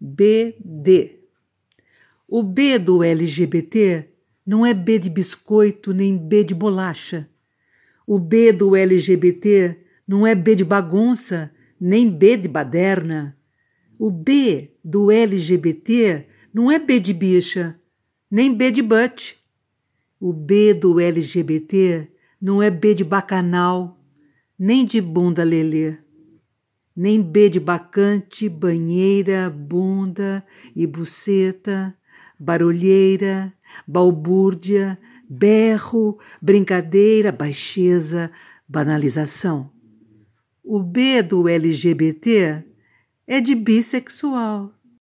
BD. O B do LGBT não é B de biscoito nem B de bolacha. O B do LGBT não é B de bagunça nem B de baderna. O B do LGBT não é B de bicha, nem B de butt. O B do LGBT não é B de bacanal, nem de bunda lelê, nem B de bacante, banheira, bunda e buceta, barulheira, balbúrdia, berro, brincadeira, baixeza, banalização. O B do LGBT é de bissexual,